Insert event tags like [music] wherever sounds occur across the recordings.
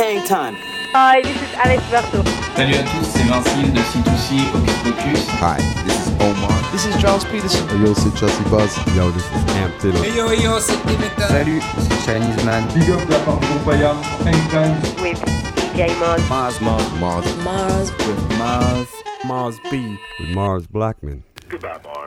Hang time. Hi, this is Alex Berto. Salut à tous, c'est Vincile de C2C Hocus Pocus. Hi, this is Omar. This is Charles Peterson. Hey yo, c'est Chelsea Buzz. Yo, this is Amp Taylor. Hey yo, yo, c'est Dimitra. Salut, c'est Chinese Man. Big up la part de Paya, Anytime. With DJ Mars. Mars, Mars, Mars. Mars. With Mars. Mars B. With Mars Blackman. Goodbye, Mars.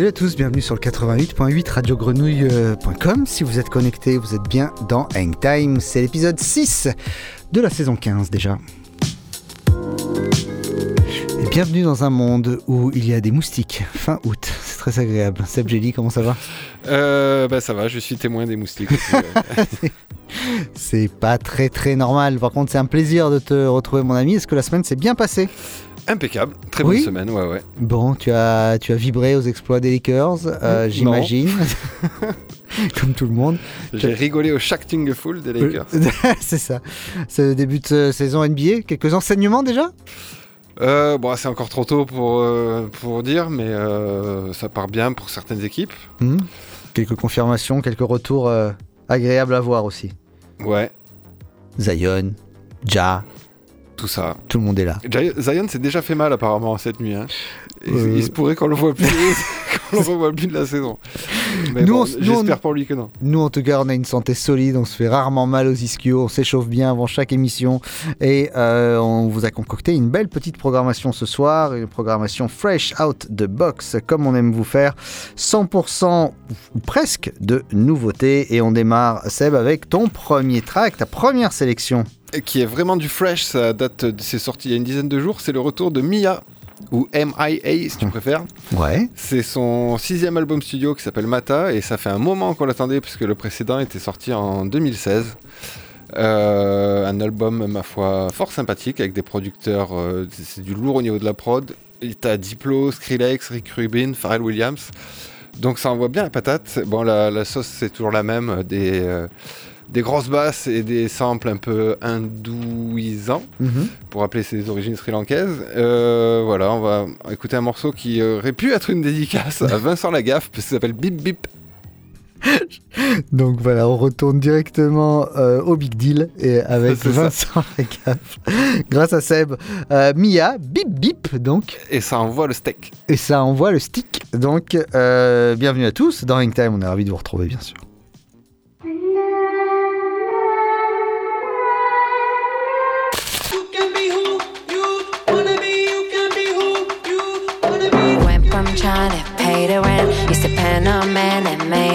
Salut à tous, bienvenue sur le 88.8 radiogrenouille.com. Si vous êtes connecté, vous êtes bien dans Hangtime. C'est l'épisode 6 de la saison 15 déjà. Et bienvenue dans un monde où il y a des moustiques. Fin août, c'est très agréable. Seb Jelly, comment ça va? Euh, bah ça va, je suis témoin des moustiques. [laughs] C'est pas très très normal. Par contre, c'est un plaisir de te retrouver, mon ami. Est-ce que la semaine s'est bien passée? Impeccable, très Oui. bonne semaine, ouais, ouais. Bon, tu as, tu as vibré aux exploits des Lakers, euh, j'imagine. [laughs] Comme tout le monde. J'ai rigolé au Shacking Full des Lakers. [laughs] c'est ça. C'est le début de euh, saison NBA. Quelques enseignements déjà? Euh, bon, c'est encore trop tôt pour, euh, pour dire, mais euh, ça part bien pour certaines équipes. Hmm. Quelques confirmations, quelques retours euh, agréables à voir aussi. Ouais, Zion, Ja, tout ça. tout le monde est là. Zion s'est déjà fait mal apparemment cette nuit. Hein. Il, Euh. il se pourrait qu'on le voit plus, [laughs] qu'on le revoie plus de la saison. Mais Nous, bon, j'espère pour lui que non. Nous, en tout cas, on a une santé solide, on se fait rarement mal aux ischios, on s'échauffe bien avant chaque émission et euh, on vous a concocté une belle petite programmation ce soir, une programmation fresh out the box, comme on aime vous faire, 100% ou presque de nouveautés. Et on démarre, Seb, avec ton premier track, ta première sélection. Qui est vraiment du fresh, ça date, de- c'est sorti il y a une dizaine de jours. C'est le retour de Mia ou MIA si tu préfères. Ouais. C'est son sixième album studio qui s'appelle Mata et ça fait un moment qu'on l'attendait puisque le précédent était sorti en 2016. Euh, un album, ma foi, fort sympathique avec des producteurs, euh, c'est du lourd au niveau de la prod. T'as Diplo, Skrillex, Rick Rubin, Pharrell Williams. Donc ça envoie bien la patate. Bon, la, la sauce c'est toujours la même, des, euh, des grosses basses et des samples un peu hindouisants Mhm. pour rappeler ses origines sri-lankaises. Euh, voilà, on va écouter un morceau qui aurait pu être une dédicace à Vincent Lagaffe, parce ça s'appelle Bip Bip. [laughs] Donc voilà, on retourne directement euh, au Big Deal et avec [laughs] ça. Vincent Lagaffe. [laughs] Grâce à Seb, euh, Mia, bip bip donc. Et ça envoie le steak. Et ça envoie le stick. Donc, euh, bienvenue à tous dans Hangtime. On est ravis de vous retrouver, bien sûr.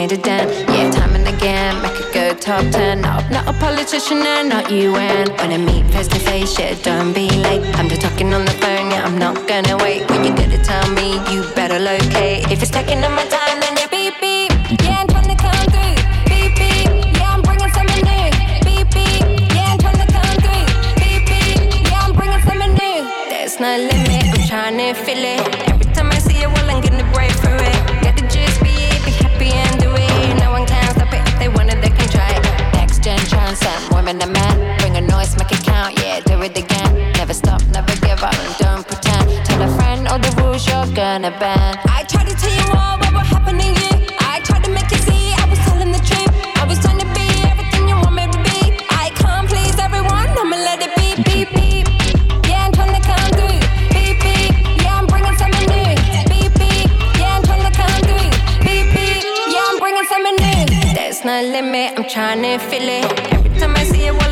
Made a dent. Yeah, time and again, make a good top ten. No, not a politician and not UN. When I meet face to face, yeah, don't be late. I'm just talking on the phone, yeah, I'm not gonna wait. When you're gonna tell me, you better locate. If it's taking up my time, then you beep beep. Yeah, I'm trying to come through. Beep beep. Yeah, I'm bringing something new. Beep beep. Yeah, I'm trying to come through. Beep beep. Yeah, I'm bringing something new. There's no limit, I'm trying to feel it. Transcend, women and men. Bring a noise, make it count, yeah, do it again. Never stop, never give up, and don't pretend. Tell a friend all the rules you're gonna bend. I tried to tell you all what will happen to you. I tried to make you see I was telling the truth. I was trying to be everything you want me to be. I can't please everyone, I'ma let it be, beep, beep. Yeah, I'm trying to come through. Beep, beep. Yeah, I'm bringing something new. Beep, beep. Yeah, I'm trying to come through. Beep, beep. Yeah, I'm bringing something new. There's no limit. I'm trying to feel it time I see it.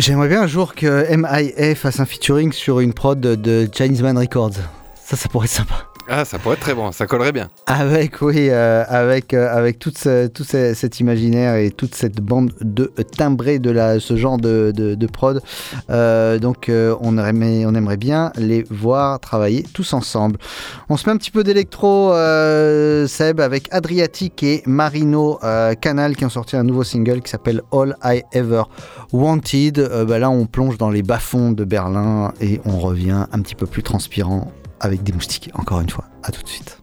J'aimerais bien un jour que MIA fasse un featuring sur une prod de, Chinese Man Records. Ça, ça pourrait être sympa. Ah, ça pourrait être très bon, ça collerait bien. Avec, oui, euh, avec, euh, avec tout ce- cet imaginaire et toute cette bande de timbrés de la, ce genre de, de, prod. Euh, donc, on, aimerait, on aimerait bien les voir travailler tous ensemble. On se met un petit peu d'électro, Seb, avec Adriatic et Marino Canal qui ont sorti un nouveau single qui s'appelle All I Ever Wanted. Bah là, on plonge dans les bas-fonds de Berlin et on revient un petit peu plus transpirant avec des moustiques, encore une fois. À tout de suite.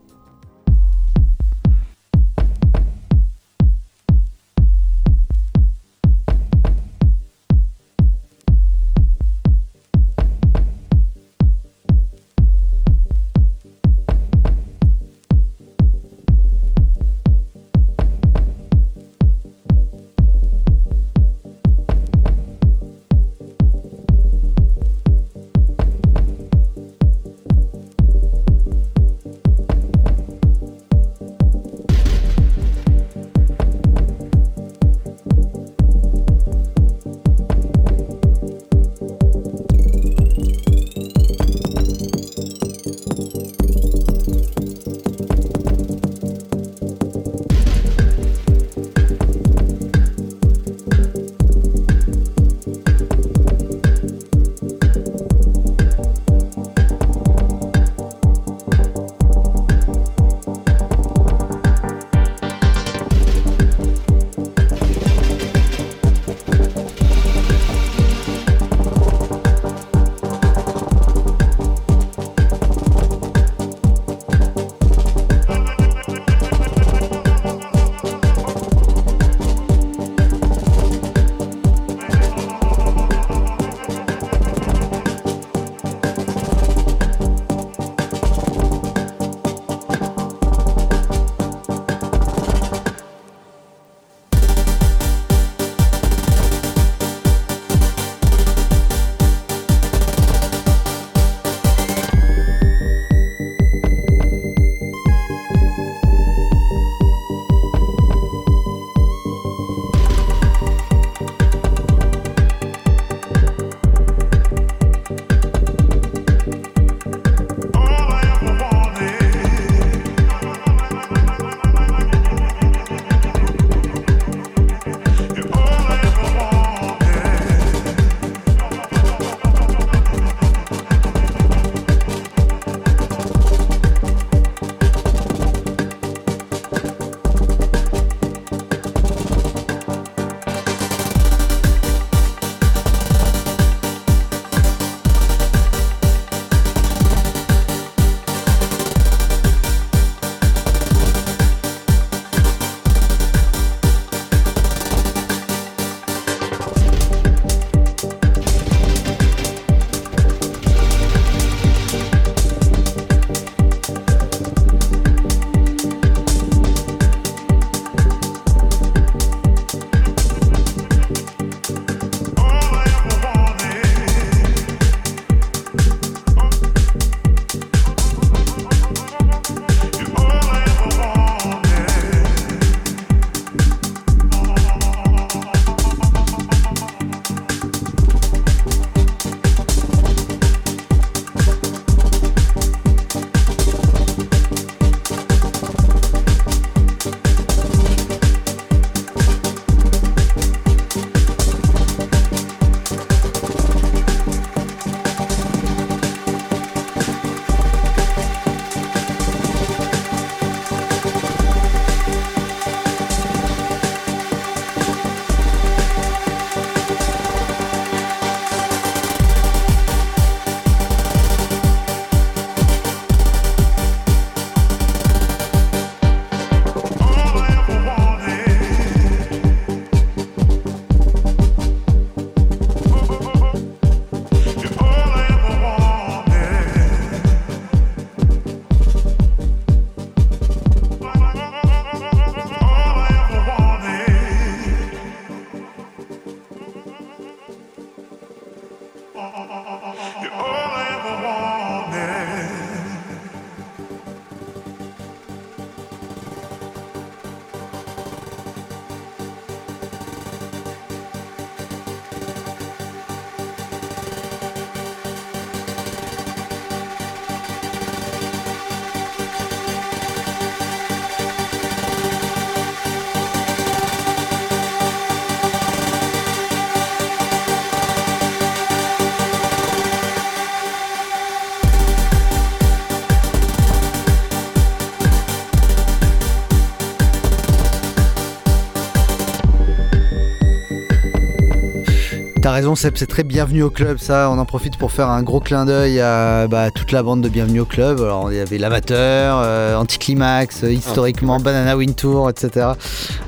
T'as raison Seb, c'est très bienvenu au club ça, on en profite pour faire un gros clin d'œil à bah, toute la bande de Bienvenue au club. Alors il y avait l'amateur, euh, Anticlimax, euh, historiquement Banana Wind Tour, etc.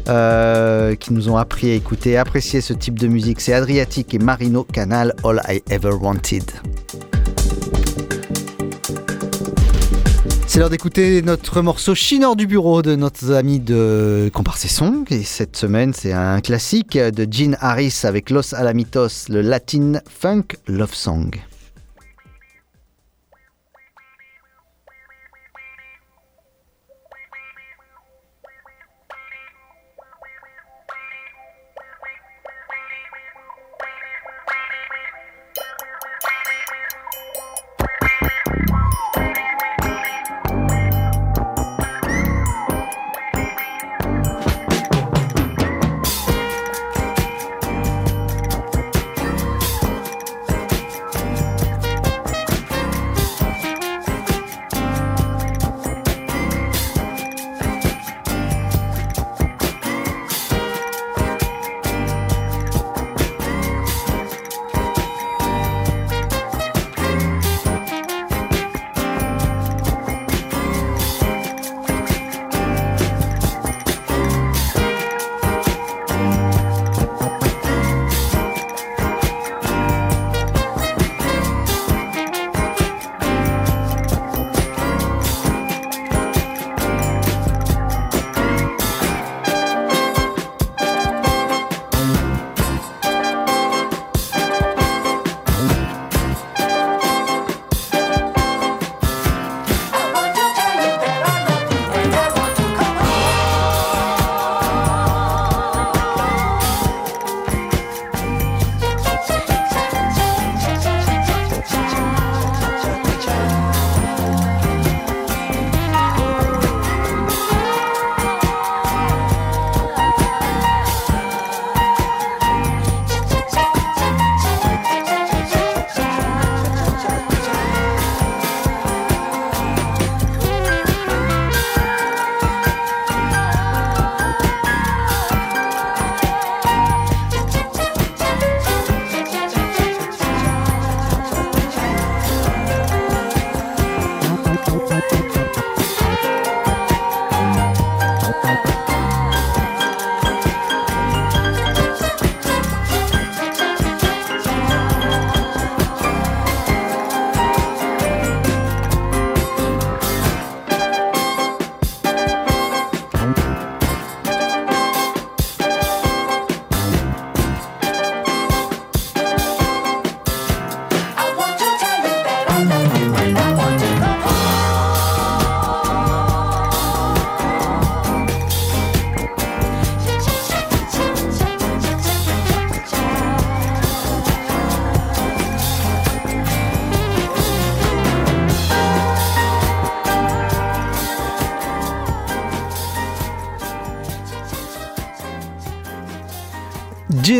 euh, qui nous ont appris à écouter et apprécier ce type de musique. C'est Adriatic et Marino Canal, All I Ever Wanted. C'est l'heure d'écouter notre morceau Chineur du bureau de notre ami de Comparse Song. Et cette semaine, c'est un classique de Gene Harris avec Los Alamitos, le Latin Funk Love Song.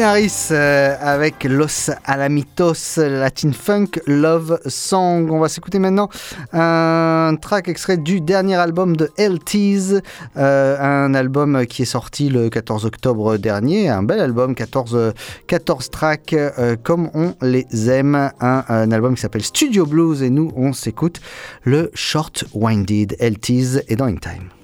Harris euh, avec Los Alamitos Latin Funk Love Song. On va s'écouter maintenant un track extrait du dernier album de LT's, euh, un album qui est sorti le 14 octobre dernier, un bel album, 14, 14 tracks euh, comme on les aime, un, un album qui s'appelle Studio Blues et nous on s'écoute le Short Winded LT's et dans In Time.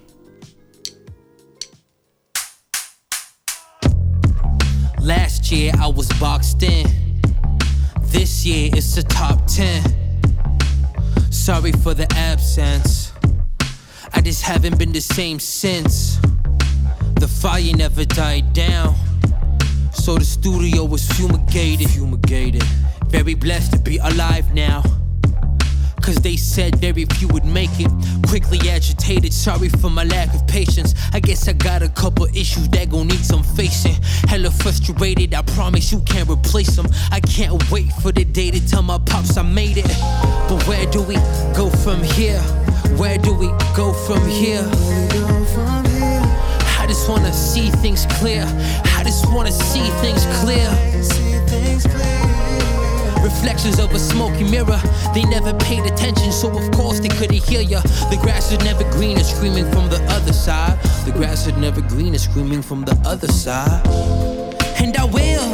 Last year I was boxed in. This year it's the top 10. Sorry for the absence. I just haven't been the same since. The fire never died down. So the studio was fumigated. Fumigated. Very blessed to be alive now. Cause they said very few would make it. Quickly agitated, sorry for my lack of patience. I guess I got a couple issues that gon' need some facing. Hella frustrated, I promise you can't replace them. I can't wait for the day to tell my pops I made it. But where do we go from here? Where do we go from here? I just wanna see things clear. I just wanna see things clear. Reflections of a smoky mirror. They never paid attention, so of course they couldn't hear ya. The grass is never greener, screaming from the other side. The grass is never greener, screaming from the other side. And I will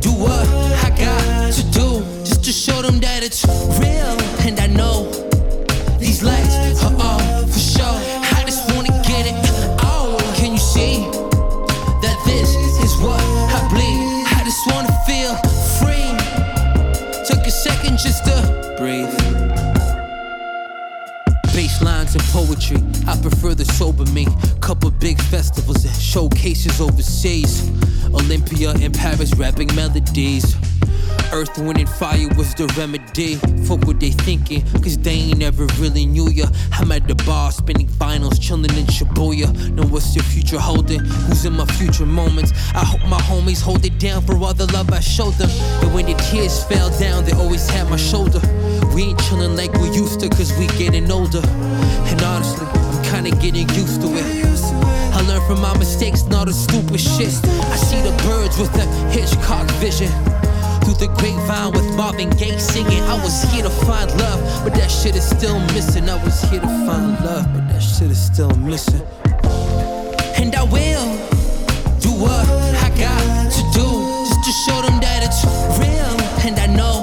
do what I got to do, just to show them that it's real. And I know these lights poetry, I prefer the sober me. Couple big festivals and showcases overseas. Olympia and Paris, rapping melodies. Earth, wind, and fire was the remedy. Fuck what they thinking, cause they ain't never really knew ya. I'm at the bar, spinning finals, chilling in Shibuya. Know what's your future holding? Who's in my future moments? I hope my homies hold it down for all the love I showed them. And when the tears fell down, they always had my shoulder. We ain't chilling like we used to, cause we getting older. And honestly, I'm kinda getting used to it. I learn from my mistakes all the stupid shit. I see the birds with the Hitchcock vision. Through the grapevine with Marvin Gaye singing. I was here to find love, but that shit is still missing. I was here to find love, but that shit is still missing. And I will do what I got to do, just to show them that it's real. And I know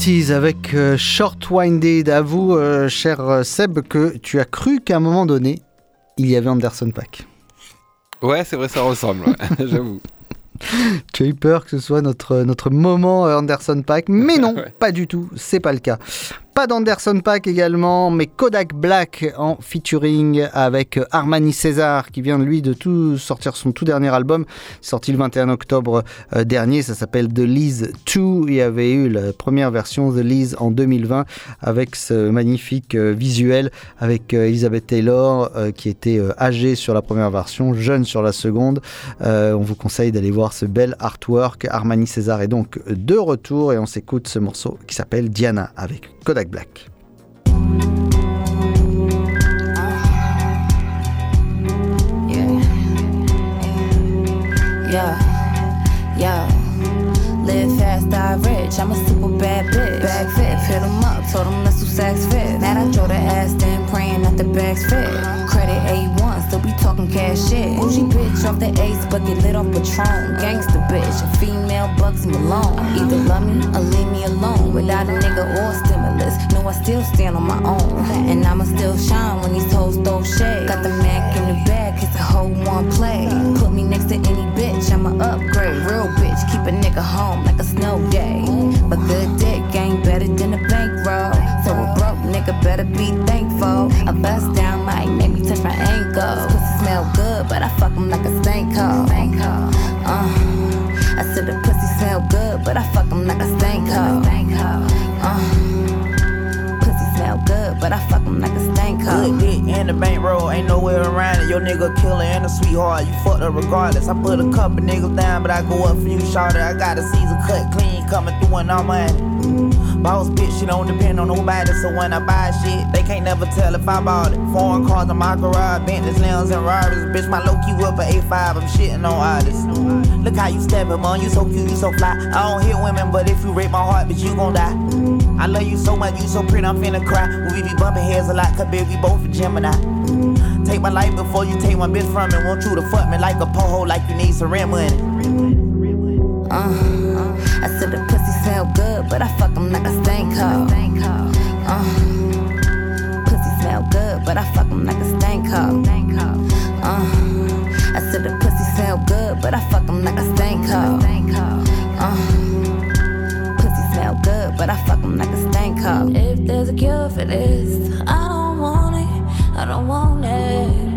80s avec euh, Short Winded. À vous, euh, cher euh, Seb, que tu as cru qu'à un moment donné, il y avait Anderson Pack. Ouais, c'est vrai, ça ressemble, [laughs] j'avoue. Tu as eu peur que ce soit notre, euh, notre moment Anderson Pack, mais non, [laughs] pas du tout, c'est pas le cas. D'Anderson Pack également, mais Kodak Black en featuring avec Armani César qui vient lui de tout sortir son tout dernier album, sorti le 21 octobre euh, dernier, ça s'appelle The Lease 2. Il y avait eu la première version The Lease en 2020 avec ce magnifique euh, visuel avec euh, Elizabeth Taylor qui était âgée sur la première version, jeune sur la seconde. On vous conseille d'aller voir ce bel artwork. Armani César est donc de retour et on s'écoute ce morceau qui s'appelle Diana avec Kodak Black. Yeah, yeah. Live fast, die rich. I'm a super bad bitch. Bag fit, hit 'em up, told 'em let's do sex fit. Now I drove the ass then praying that the bags fit. Credit A1, still be talking cash shit. Bougie bitch off the ace, but get lit off Patron. Gangsta bitch, a female bugs me alone. Either love me or leave me alone. Without a nigga or stimulus, no, I still stand on my own. And I'ma still shine when these hoes throw shade. Got the Mac in the bag, it's a whole one play. Put me next to any bitch, I'ma upgrade. Real bitch, keep a nigga home like a snow day. But good dick ain't better than a bankroll. So a broke nigga better be thankful. A bust down might make me touch my ankles. Smell good, but I fuck 'em like a stank hole. Uh, I said the pussy smell good, but I fuck 'em like a stank hole. Uh, pussy smell good, but I fuck 'em like a stank Good dick and the bankroll, ain't nowhere around it. Your nigga killer and a sweetheart, you fucked up regardless. I put a couple niggas down, but I go up for you, shorter. I got a season cut clean coming through and all mine. Boss bitch, she don't depend on nobody, so when I buy shit, they can't never tell if I bought it. Foreign cars in my garage, Bentleys, Lambs, and Rarers. Bitch, my low key whip a A5, I'm shitting on artists. Look how you steppin', man, you so cute, you so fly. I don't hit women, but if you rape my heart, bitch, you gon' die. I love you so much, you so pretty, I'm finna cry. We be bumping heads a lot, cause baby, we both a Gemini. Take my life before you take my bitch from me. Want you to fuck me like a poho, like you need some rent money. Uh, good, but I fuck him like a stank hoe. Uh, pussy smell good, but I fuck him like a stank hoe. Uh, I said the pussy smell good, but I fuck him like a stank hoe. Uh, pussy smell good, but I fuck him like a stank hoe. If there's a cure for this, I don't want it. I don't want it.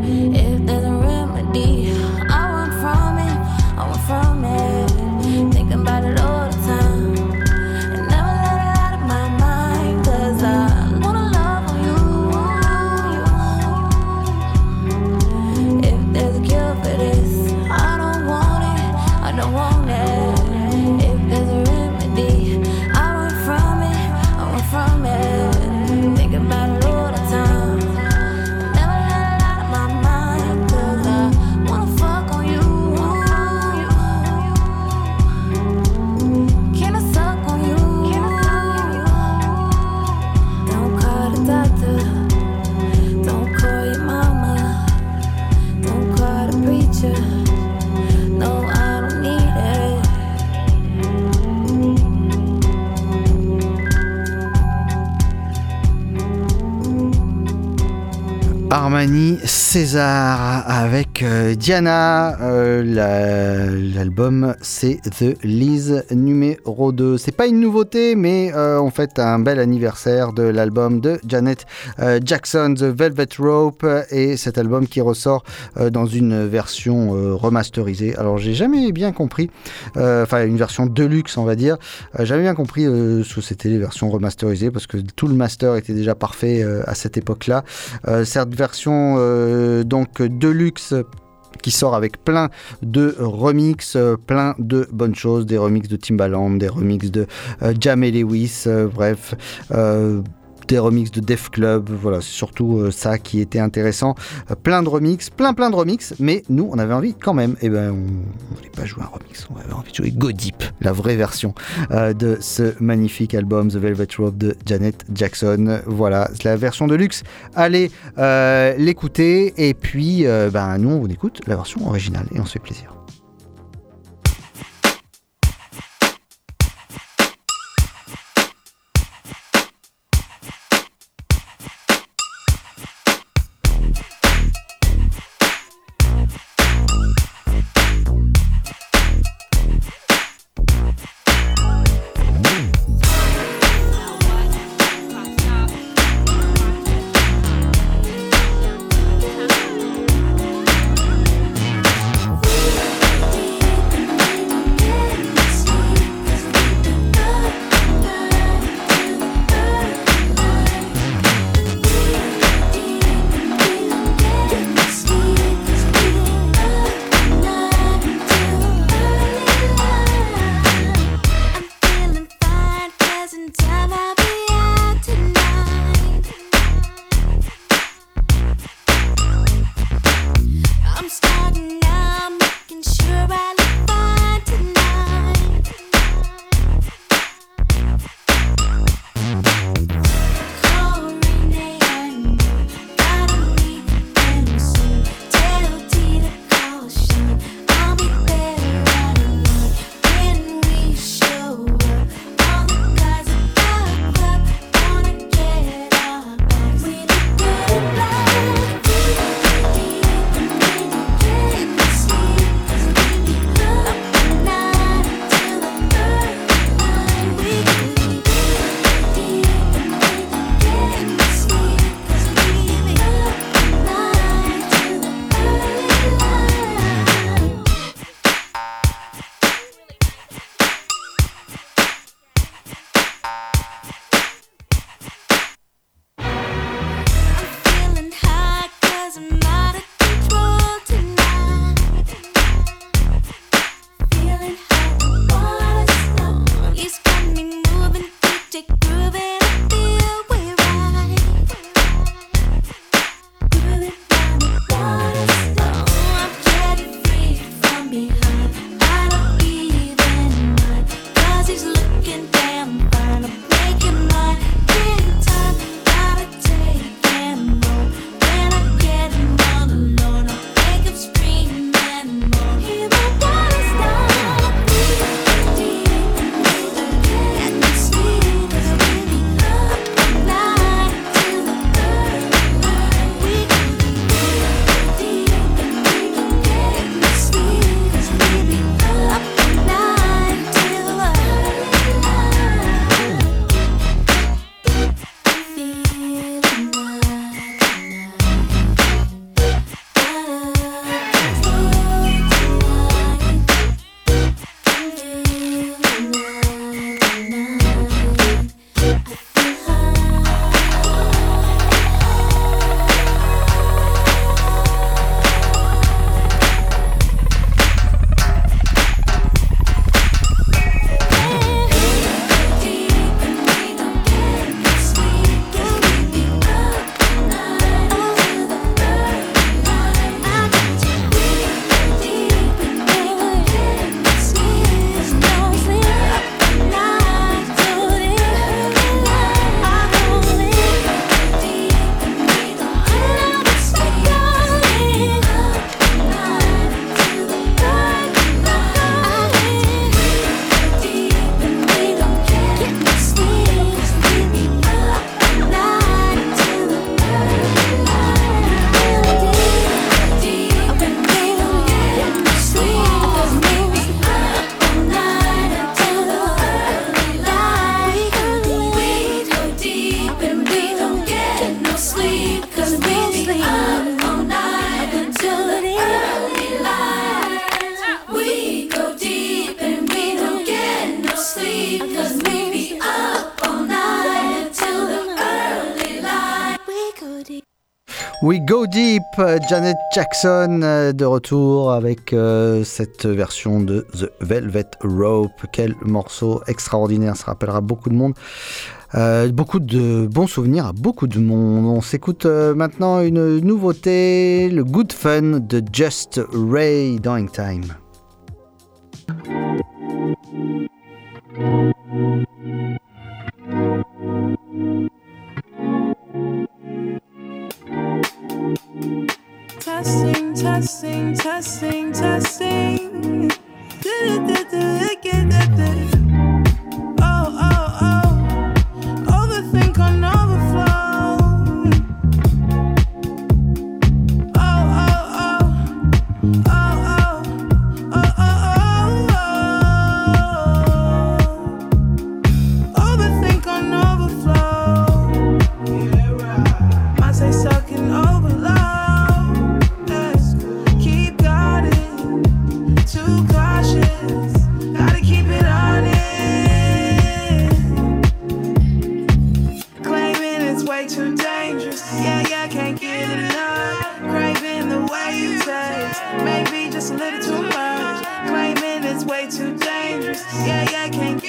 Armani César avec euh, Diana. Euh, la- L'album c'est The Liz numéro 2. C'est pas une nouveauté, mais euh, on fait un bel anniversaire de l'album de Janet euh, Jackson, The Velvet Rope, et cet album qui ressort euh, dans une version euh, remasterisée. Alors j'ai jamais bien compris, euh, enfin une version deluxe on va dire, euh, jamais bien compris euh, ce que c'était les versions remasterisées parce que tout le master était déjà parfait euh, à cette époque-là. Euh, cette version euh, donc deluxe qui sort avec plein de remix, euh, plein de bonnes choses, des remixes de Timbaland, des remixes de euh, Jamie Lewis, euh, bref. Des remixes de Def Club, voilà, c'est surtout euh, ça qui était intéressant. Euh, plein de remixes, plein plein de remixes, mais nous on avait envie quand même, et ben on ne voulait pas jouer un remix, on avait envie de jouer Go Deep, la vraie version euh, de ce magnifique album The Velvet Rope de Janet Jackson. Voilà, c'est la version de luxe. Allez l'écouter et puis ben, nous on écoute la version originale et on se fait plaisir. Euh, Janet Jackson euh, de retour avec euh, cette version de The Velvet Rope. Quel morceau extraordinaire, ça rappellera beaucoup de monde. Beaucoup de bons souvenirs à beaucoup de monde. On s'écoute maintenant une nouveauté, le Good Fun de Just Ray Dying Time. testing, testing, testing, testing. Way too dangerous. Yeah, yeah, can't get enough. Craving the way you taste. Maybe just a little too much. Claiming it's way too dangerous. Yeah, yeah, can't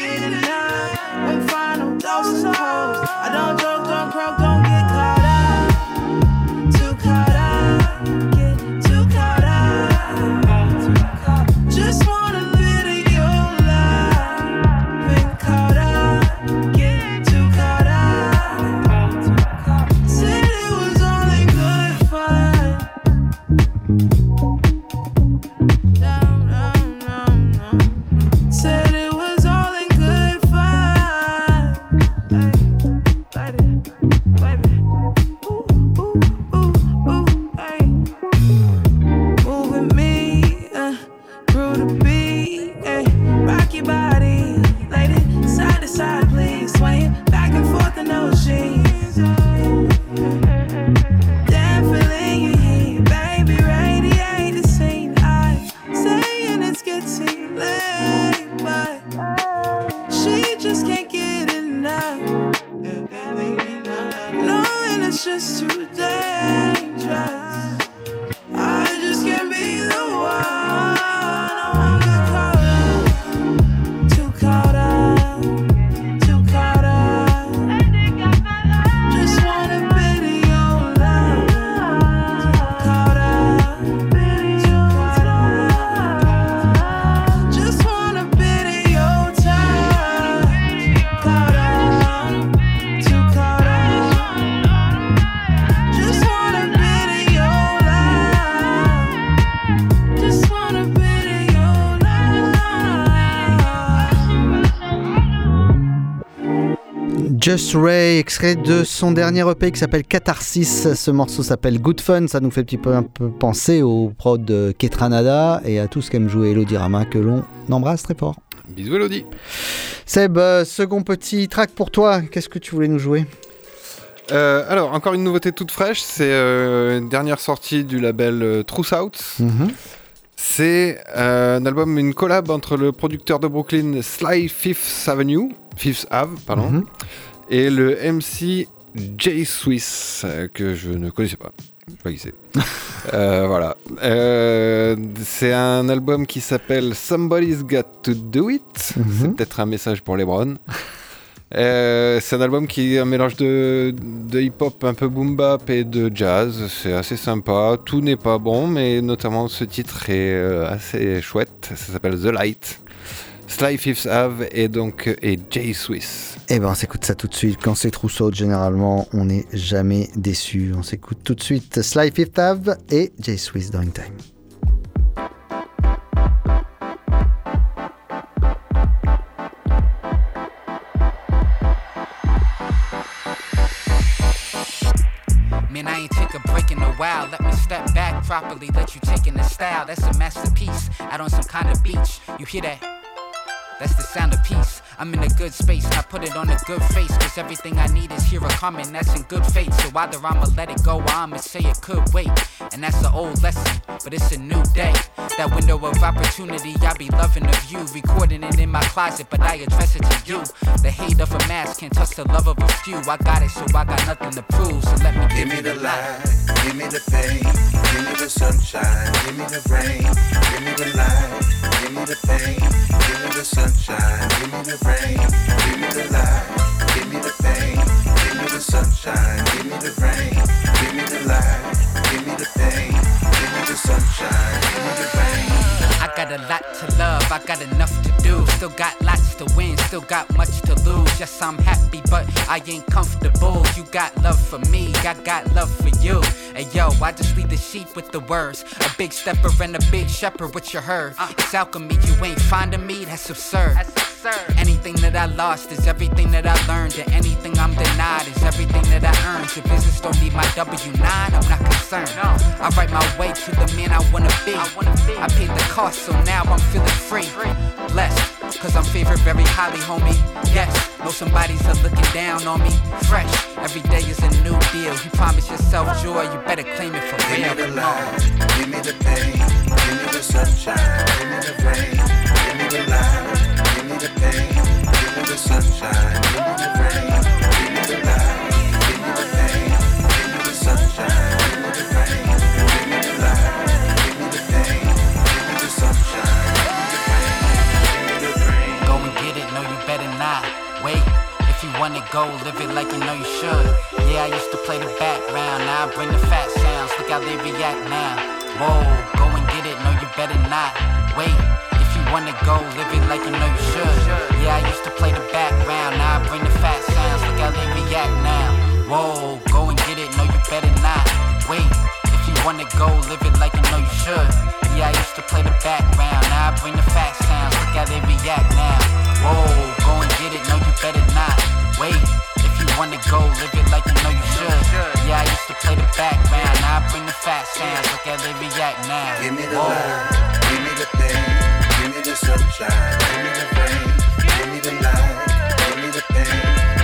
Just Ray, extrait de son dernier EP qui s'appelle Catharsis. Ce morceau s'appelle Good Fun. Ça nous fait un petit peu, un peu penser au prod de Ketranada et à tout ce qu'aime jouer Elodie Rama que l'on embrasse très fort. Bisous Elodie. Seb, euh, second petit track pour toi. Qu'est-ce que tu voulais nous jouer? Euh, alors, encore une nouveauté toute fraîche, c'est euh, une dernière sortie du label euh, Truth Out. Mhm. C'est un album, une collab entre le producteur de Brooklyn Sly Fifth Avenue, Fifth Ave, pardon, Mhm. Et le MC Jay Swiss, euh, que je ne connaissais pas. Je sais pas qui c'est. [laughs] Euh, voilà. Euh, c'est un album qui s'appelle Somebody's Got to Do It. Mhm. C'est peut-être un message pour les Browns. [laughs] Euh, c'est un album qui est un mélange de, de hip-hop un peu boom bap et de jazz. C'est assez sympa. Tout n'est pas bon, mais notamment ce titre est assez chouette. Ça s'appelle The Light. Sly Fifth Ave et donc et Jay Swiss. Eh ben, on s'écoute ça tout de suite. Quand c'est Trousseau, généralement, on n'est jamais déçu. On s'écoute tout de suite Sly Fifth Ave et J Swiss During Time. Man, I ain't take a break in a while. Let me step back properly, let you take in the style. That's a masterpiece out on some kind of beach. You hear that? That's the sound of peace. I'm in a good space, I put it on a good face. Cause everything I need is here a comment that's in good faith. So either I'ma let it go or I'ma say it could wait. And that's the old lesson, but it's a new day. That window of opportunity, I be loving the view. Recording it in my closet, but I address it to you. The hate of a mass can't touch the love of a few. I got it, so I got nothing to prove. So let me Give me the light, give me the pain, give me the sunshine, give me the rain, give me the light, give me the pain, give me the sunshine, give me the give me the light, give me the pain, give me the sunshine, give me the rain, give me the light, give me the pain, give me the sunshine, give me the rain. I got a lot to love, I got enough to do. Still got lots to win, still got much to lose. Yes, I'm happy, but I ain't comfortable. You got love for me, I got love for you. Hey yo, I just lead the sheep with the words. A big stepper and a big shepherd, what you heard. Uh. It's alchemy, you ain't finding me, that's absurd. That's absurd. Anything that I lost is everything that I learned, and anything I'm denied is everything that I earned. Your business don't need my W 9, I'm not concerned. I write my way to the man I wanna be. I wanna be. I paid the cost, so now I'm feeling free. Blessed, cause I'm favored very highly, homie. Yes, know somebody's a looking down on me. Fresh, every day is a new deal. You promise yourself joy, you better claim it for Give me real. the light, give me the pain, give me the sunshine, give me the rain, give me the light, give me the pain, give me the sunshine, give me the rain, wanna go, live it like you know you should. Yeah, I used to play the background, now I bring the fat sounds. Look how they react now. Whoa, go and get it, no, you better not. Wait, if you wanna go, live it like you know you should. Yeah, I used to play the background, now I bring the fat sounds. Look how they react now. Whoa, go and get it, no, you better not. Wait, wanna go, live it like you know you should. Yeah, I used to play the background, now I bring the fat sounds. Look how they react now. Whoa, go and get it, no, you better not. Wait, if you wanna go, live it like you know you should. Yeah, I used to play the background, now I bring the fat sounds. Look how they react now. Give me the Whoa. light, give me the pain, give me the sunshine, give me the rain, give me the light, give me the pain,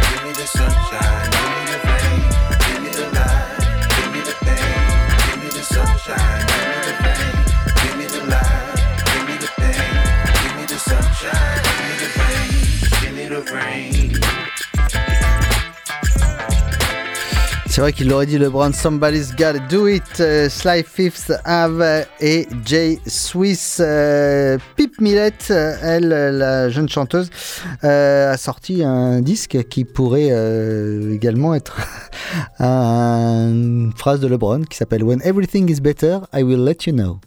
give me the sunshine, C'est vrai qu'il l'aurait dit LeBron, Somebody's Gotta Do It, euh, Sly Fifth, Ave et Jay Swiss. Euh, Pip Millet, euh, elle, la jeune chanteuse, a sorti un disque qui pourrait également être [laughs] un- une phrase de LeBron qui s'appelle When everything is better, I will let you know.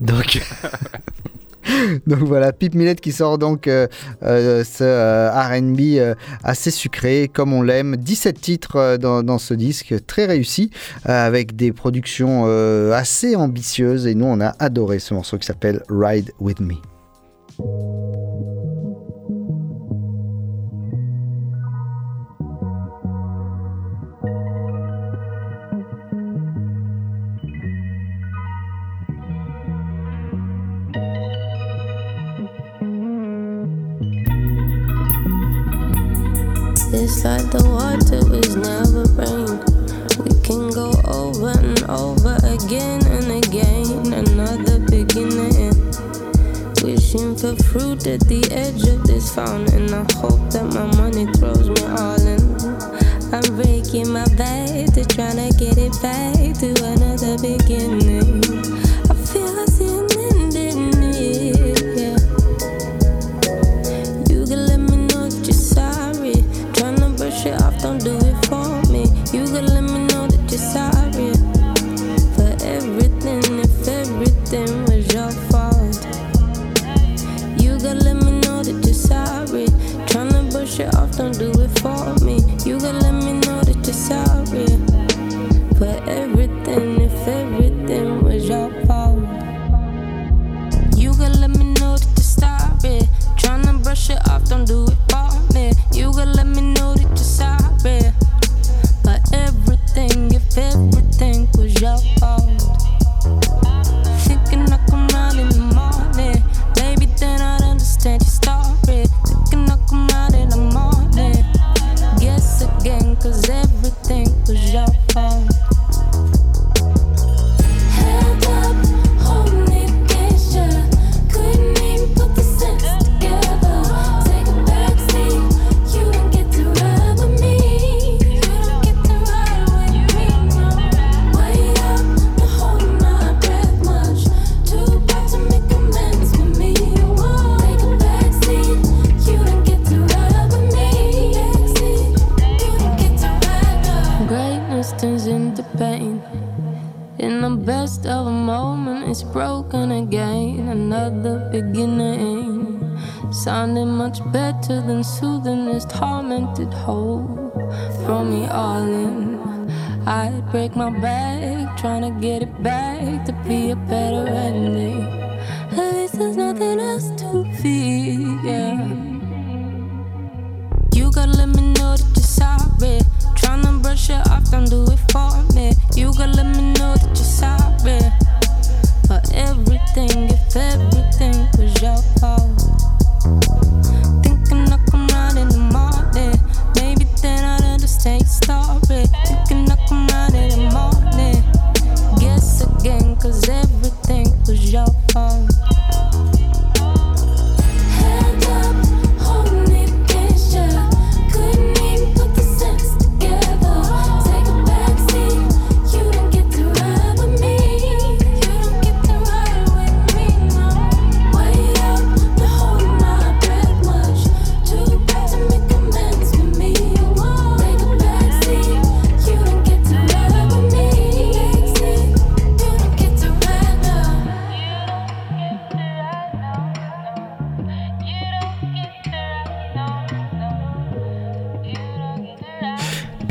Donc. [laughs] [laughs] Donc voilà, Pip Millet qui sort donc euh, euh, ce euh, RB assez sucré, comme on l'aime. 17 titres dans, ce disque, très réussi, avec des productions assez ambitieuses. Et nous, on a adoré ce morceau qui s'appelle Ride With Me. It's like the water was never rain. We can go over and over again and again. Another beginning. Wishing for fruit at the edge of this fountain. I hope that my money throws me all in. I'm breaking my back to tryna get it back to another beginning.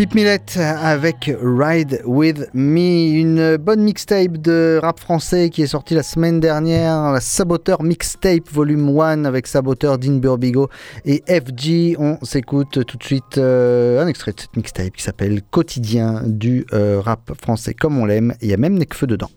Pip Millet avec Ride With Me, une bonne mixtape de rap français qui est sortie la semaine dernière, la Saboteur Mixtape Volume 1 avec Saboteur, Dean Burbigo et FG. On s'écoute tout de suite euh, un extrait de cette mixtape qui s'appelle Quotidien du euh, rap français comme on l'aime. Il y a même Necfeu dedans.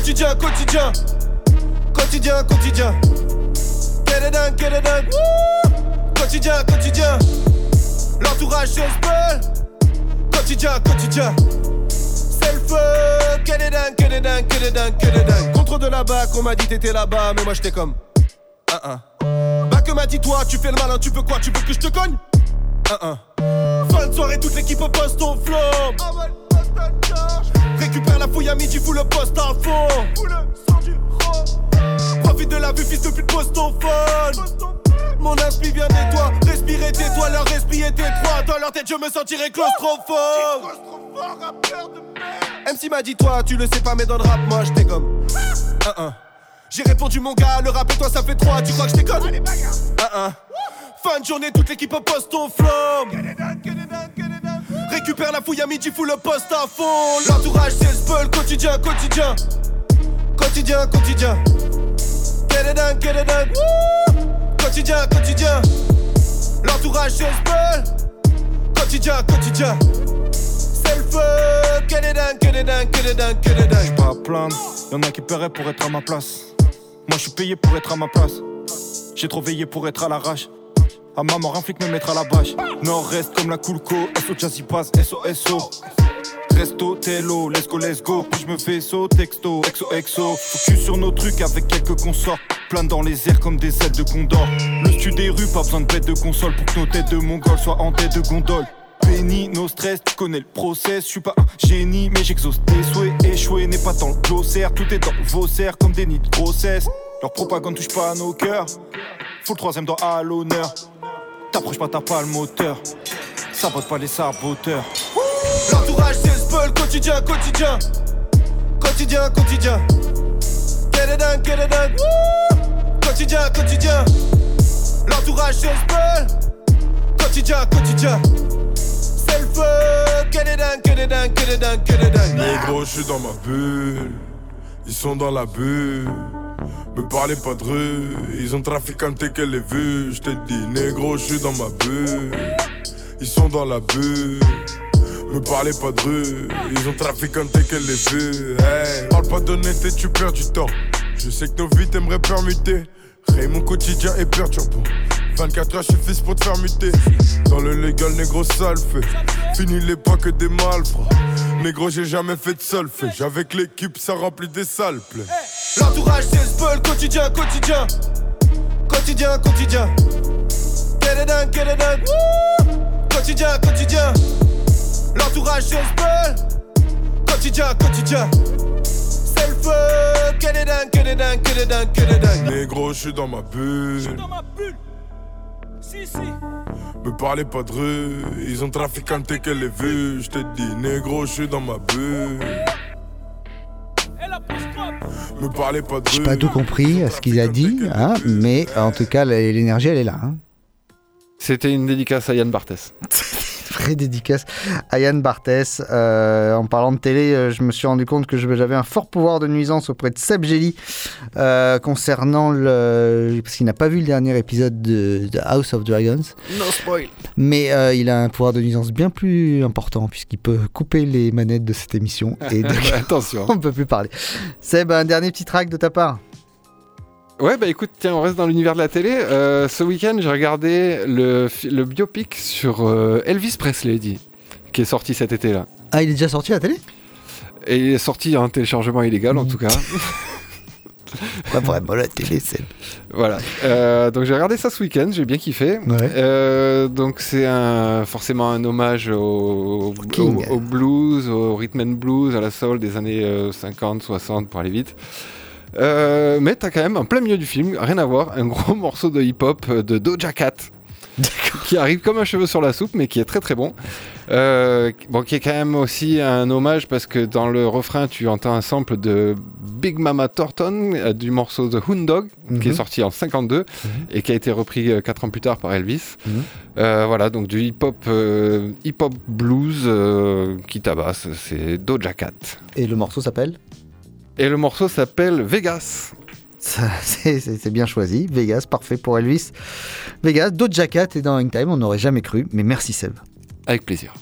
Quotidien, quotidien. Quotidien, quotidien. Get it done, get it done Quotidien, quotidien. L'entourage le spell. Quotidien, quotidien. C'est le feu. Get it done, get it done, get it done, Contre de là-bas, qu'on m'a dit t'étais là-bas Mais moi j'étais comme Un, un Bah que m'a dit toi, tu fais le malin, tu veux quoi Tu veux que je te cogne? Un, un Fin de soirée, toute l'équipe poste ton flamme Récupère la fouille à midi, fous le poste à fond. Profite de la vue, fils de pute, pose ton phone. Mon inspi vient des toits, respirer tes toits, leur respire est étroit. Dans leur tête, je me sentirais claustrophobe. MC m'a dit, toi, tu le sais pas, mais dans le rap, moi, j'étais comme. Un, un. J'ai répondu, mon gars, le rap et toi, ça fait trois, tu crois que je déconne Un, un. Fin de journée, toute l'équipe pose ton flamme. La fouille à midi, le poste à fond. L'entourage, c'est le quotidien, quotidien. Quotidien, quotidien. Get it done, get! Quotidien, quotidien. L'entourage, c'est le. Quotidien, quotidien. C'est le feu. Get it done, get it done, get it done, get it done. J'suis pas à plaindre, y'en a qui paieraient pour être à ma place. Moi je suis payé pour être à ma place. J'ai trop veillé pour être à l'arrache. À maman, un flic me mettre à la bâche. Nord reste comme la Coolco, SO Jazzy Pass, SO SO. Resto, tello, let's go, let's go. Puis je me fais saut, texto, exo, exo. Focus sur nos trucs avec quelques consorts. Plein dans les airs comme des ailes de condor. Le stud des rues, pas besoin de bête de console pour que nos têtes de mongol soient en tête de gondole. Béni, no stress, tu connais le process. Je suis pas un génie, mais j'exauce tes souhaits. Échoué n'est pas dans le glossaire, tout est dans vos serres comme des nids de grossesse. Leur propagande touche pas à nos cœurs. Faut le troisième doigt à l'honneur. T'approches pas, t'as pas le moteur. Sabote pas les saboteurs. L'entourage, c'est le spell, quotidien, quotidien. Quotidien, quotidien. Get it done, get it! Quotidien, quotidien. L'entourage, c'est le spell. Quotidien, quotidien. C'est le feu. Get it done, get it done, get it done, get it done. Négro, je suis dans ma bulle. Ils sont dans la bulle. Me parlez pas de rue. Ils ont trafiquanté qu'elle est vue. Je te dis, négro, je suis dans ma bulle. Ils sont dans la bulle. Me parlez pas de rue. Ils ont trafiquanté qu'elle est vue. Hey, parle pas d'honnêteté, tu perds du temps. Je sais que nos vies t'aimeraient permuter. Ray, mon quotidien est perturbant. 24 heures suffisent pour te faire muter. Dans le légal, négro, sale fait. Fini les pas que des malfrats. Négro, j'ai jamais fait de solfège. Avec l'équipe, ça remplit des salles pleines. L'entourage, c'est le spell, quotidien, quotidien. Quotidien, quotidien. Done. Woo! Quotidien, quotidien. L'entourage, c'est le spell. Quotidien, quotidien. C'est le feu. Que des dingues, que des dingues, que des dingues, que des dingues. Négro, je suis dans ma bulle. Si, si. Me parlez pas de rue, ils ont trafiquanté qu'elle les vues. Je te dis, négro, je suis dans ma bulle. J'ai pas tout compris à ce qu'il a dit, hein, mais en tout cas, l'énergie, elle est là. hein. C'était une dédicace à Yann Barthès. [laughs] Vraie dédicace à Yann Barthès. Euh, en parlant de télé, euh, je me suis rendu compte que j'avais un fort pouvoir de nuisance auprès de Seb Gelli euh, concernant le. Parce qu'il n'a pas vu le dernier épisode de, de House of Dragons. No spoil. Mais euh, il a un pouvoir de nuisance bien plus important puisqu'il peut couper les manettes de cette émission. Et [laughs] donc, Attention. on ne peut plus parler. Seb, un dernier petit track de ta part Ouais, bah écoute, tiens, on reste dans l'univers de la télé. Euh, ce week-end, j'ai regardé le, le biopic sur euh, Elvis Presley, dit, qui est sorti cet été-là. Ah, il est déjà sorti à la télé? Et il est sorti en téléchargement illégal, en tout cas. [laughs] Pas vraiment la télé, Seb. Voilà. Euh, donc j'ai regardé ça ce week-end, j'ai bien kiffé. Ouais. Euh, donc c'est un, forcément un hommage au, au, blues, au rhythm and blues, à la soul des années euh, 50, 60 pour aller vite. Euh, mais t'as quand même en plein milieu du film, rien à voir, un gros [laughs] morceau de hip-hop de Doja Cat. qui arrive comme un cheveu sur la soupe, mais qui est très très bon. Euh, bon, qui est quand même aussi un hommage parce que dans le refrain, tu entends un sample de Big Mama Thornton euh, du morceau The Hound Dog, qui est Mhm. sorti en 52 et qui a été repris 4 ans plus tard par Elvis. Mhm. Euh, voilà, donc du hip-hop euh, hip-hop blues euh, qui tabasse, c'est Doja Cat. Et le morceau s'appelle? Et le morceau s'appelle Vegas. [laughs] C'est bien choisi. Vegas, parfait pour Elvis. Vegas, Doja Cat est dans Hangtime, on n'aurait jamais cru, mais merci Seb. Avec plaisir.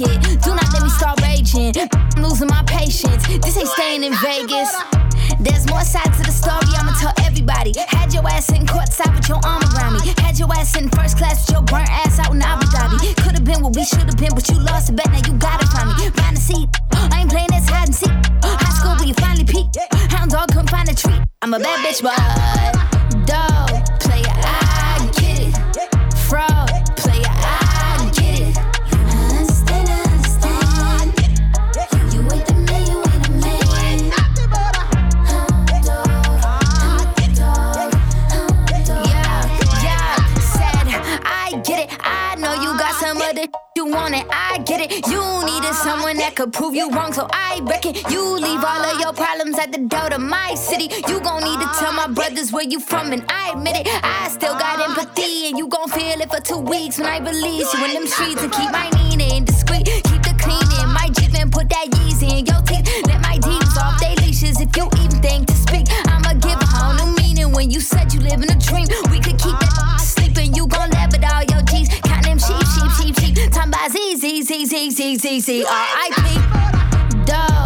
Make it. Do not let me start raging. I'm losing my patience. This ain't staying in Vegas. There's more sides to the story, I'ma tell everybody. Had your ass in courtside with your arm around me. Had your ass in first class with your burnt ass out in Abu Dhabi. Could've been what we should've been, but you lost a bet, now you gotta find me. Find a seat. I ain't playing this hide and seek. High school, but you finally peaked. Hound dog couldn't find a treat. I'm a bad bitch, but want it. I get it. You needed someone that could prove you wrong, so I reckon you leave all of your problems at the door to my city. You gon' need to tell my brothers where you from, and I admit it. I still got empathy, and you gon' feel it for two weeks when I release you in them streets and keep my meaning discreet. Keep the cleaning, my Jeep and put that Yeezy in your teeth. Let my demons off they leashes if you even think to speak. I'ma give a whole new meaning when you said you live in a dream. We Z, Z, Z, Z, Z, Z, Z, R.I.P. Dog, player,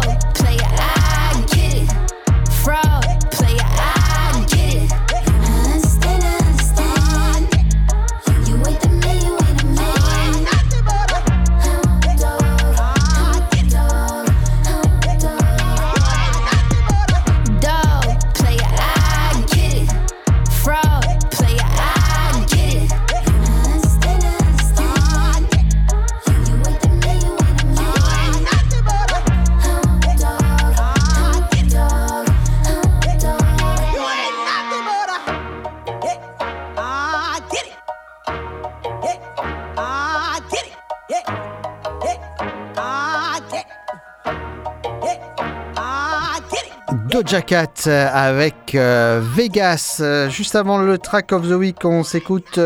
Doja Cat euh, avec euh, Vegas. Euh, juste avant le track of the week, on s'écoute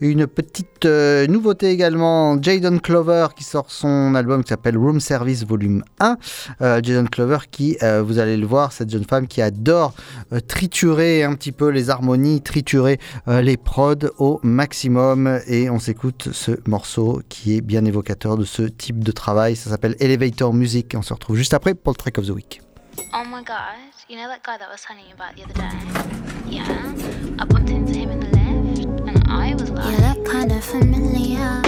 une petite nouveauté également. Jaden Clover qui sort son album qui s'appelle Room Service Volume 1. Euh, Jaden Clover qui, vous allez le voir, cette jeune femme qui adore triturer un petit peu les harmonies, triturer les prods au maximum. Et on s'écoute ce morceau qui est bien évocateur de ce type de travail. Ça s'appelle Elevator Music. On se retrouve juste après pour le track of the week. Oh my god, you know that guy that I was telling you about the other day? Yeah, I bumped into him in the lift and I was like, You look kinda familiar.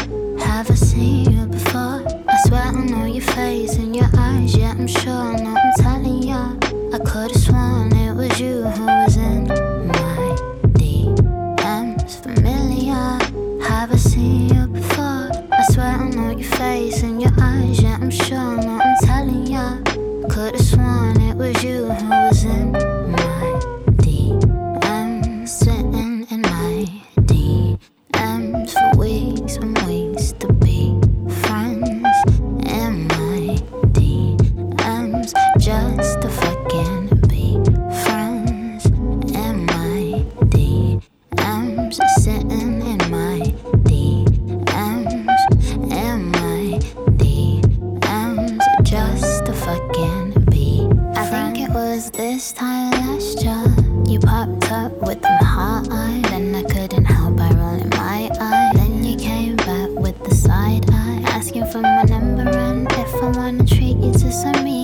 Have I seen you before? I swear I know your face and your eyes. Yeah, I'm sure. No, I'm telling ya. I could've sworn it was you who was in my DMs. Familiar. Have I seen you before? I swear I know your face and your eyes. Yeah, I'm sure. No, I'm telling ya. Could've sworn was you who was in my DMs. Sitting in my DMs for weeks my number and if I wanna treat you to some me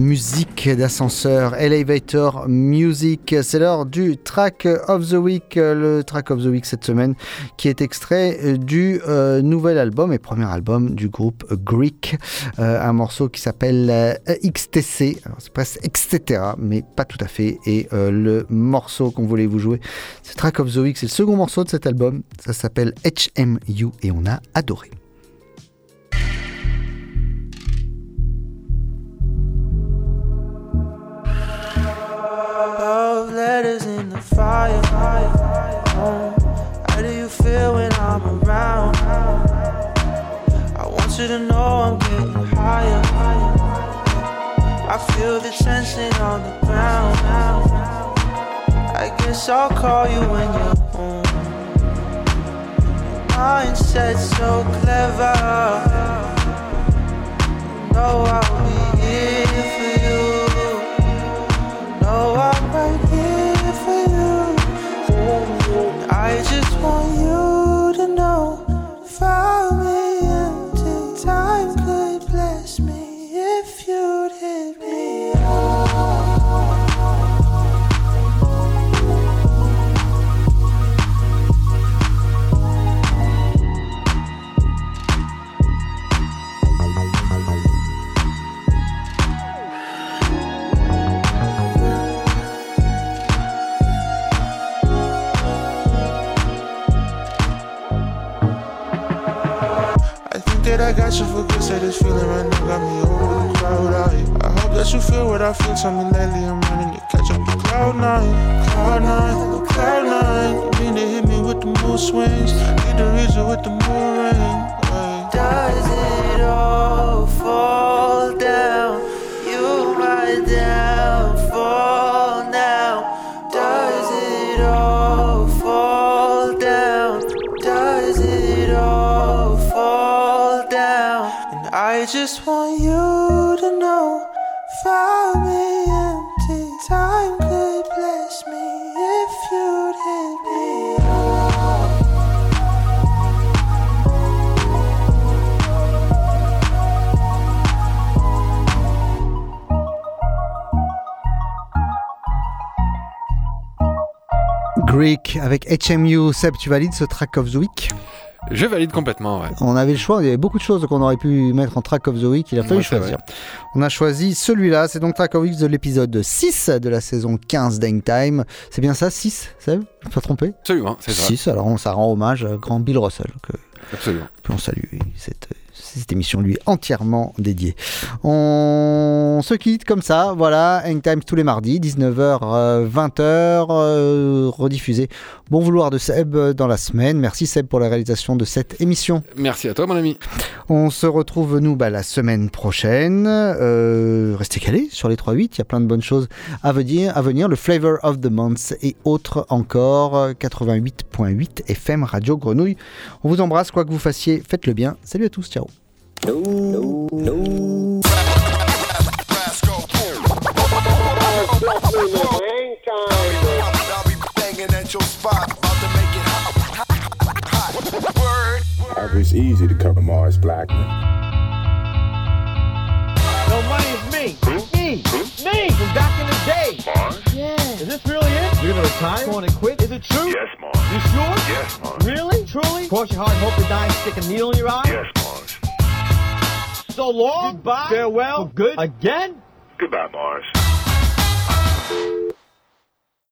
musique d'ascenseur, Elevator Music. C'est l'heure du track of the week, le track of the week cette semaine, qui est extrait du euh, nouvel album et premier album du groupe Greek. Euh, un morceau qui s'appelle euh, XTC. C'est presque etc., mais pas tout à fait. Et euh, le morceau qu'on voulait vous jouer, c'est track of the week. C'est le second morceau de cet album. Ça s'appelle HMU et on a adoré. Love letters in the fire. How do you feel when I'm around? I want you to know I'm getting higher. I feel the tension on the ground. I guess I'll call you when you're home. Mindset so clever. You know I'll be here for you. I for good, say this feeling right now got me over the crowd eye. I hope that you feel what I feel, tell me lately I'm running, you catch up to cloud nine, cloud nine, cloud nine. You mean to hit me with the mood swings, need to reason with the moon Avec HMU. Seb, tu valides ce track of the week? Je valide complètement, ouais. On avait le choix, il y avait beaucoup de choses qu'on aurait pu mettre en track of the week, il a fallu Ouais, choisir. On a choisi celui-là, c'est donc track of the week de l'épisode 6 de la saison 15 d'Hang Time. C'est bien ça, 6, Seb? Je me suis pas trompé? Absolument, c'est ça. 6, alors on, ça rend hommage à grand Bill Russell, que, Absolument. que l'on salue. Cette, cette émission lui est entièrement dédiée. On se quitte comme ça, voilà, Hang Time tous les mardis, 19h, 20h, rediffusé. Bon vouloir de Seb euh, dans la semaine. Merci Seb pour la réalisation de cette émission. Merci à toi, mon ami. On se retrouve, nous, bah, la semaine prochaine. Euh, restez calés sur les 3-8. Il y a plein de bonnes choses à venir. À venir. Le Flavor of the Month et autres encore. euh, 88.8 FM Radio Grenouille. On vous embrasse, quoi que vous fassiez. Faites-le bien. Salut à tous. Ciao. It's easy to cover Mars Blackman. No money is me. Me. Me. From back in the day. Mars? Yeah. Is this really it? You're gonna retire? Going to quit? Is it true? Yes, Mars. You sure? Yes, Mars. Really? Truly? Cross your heart and hope to die and stick a needle in your eye? Yes, Mars. So long. Goodbye. Farewell. For good. Again? Goodbye, Mars.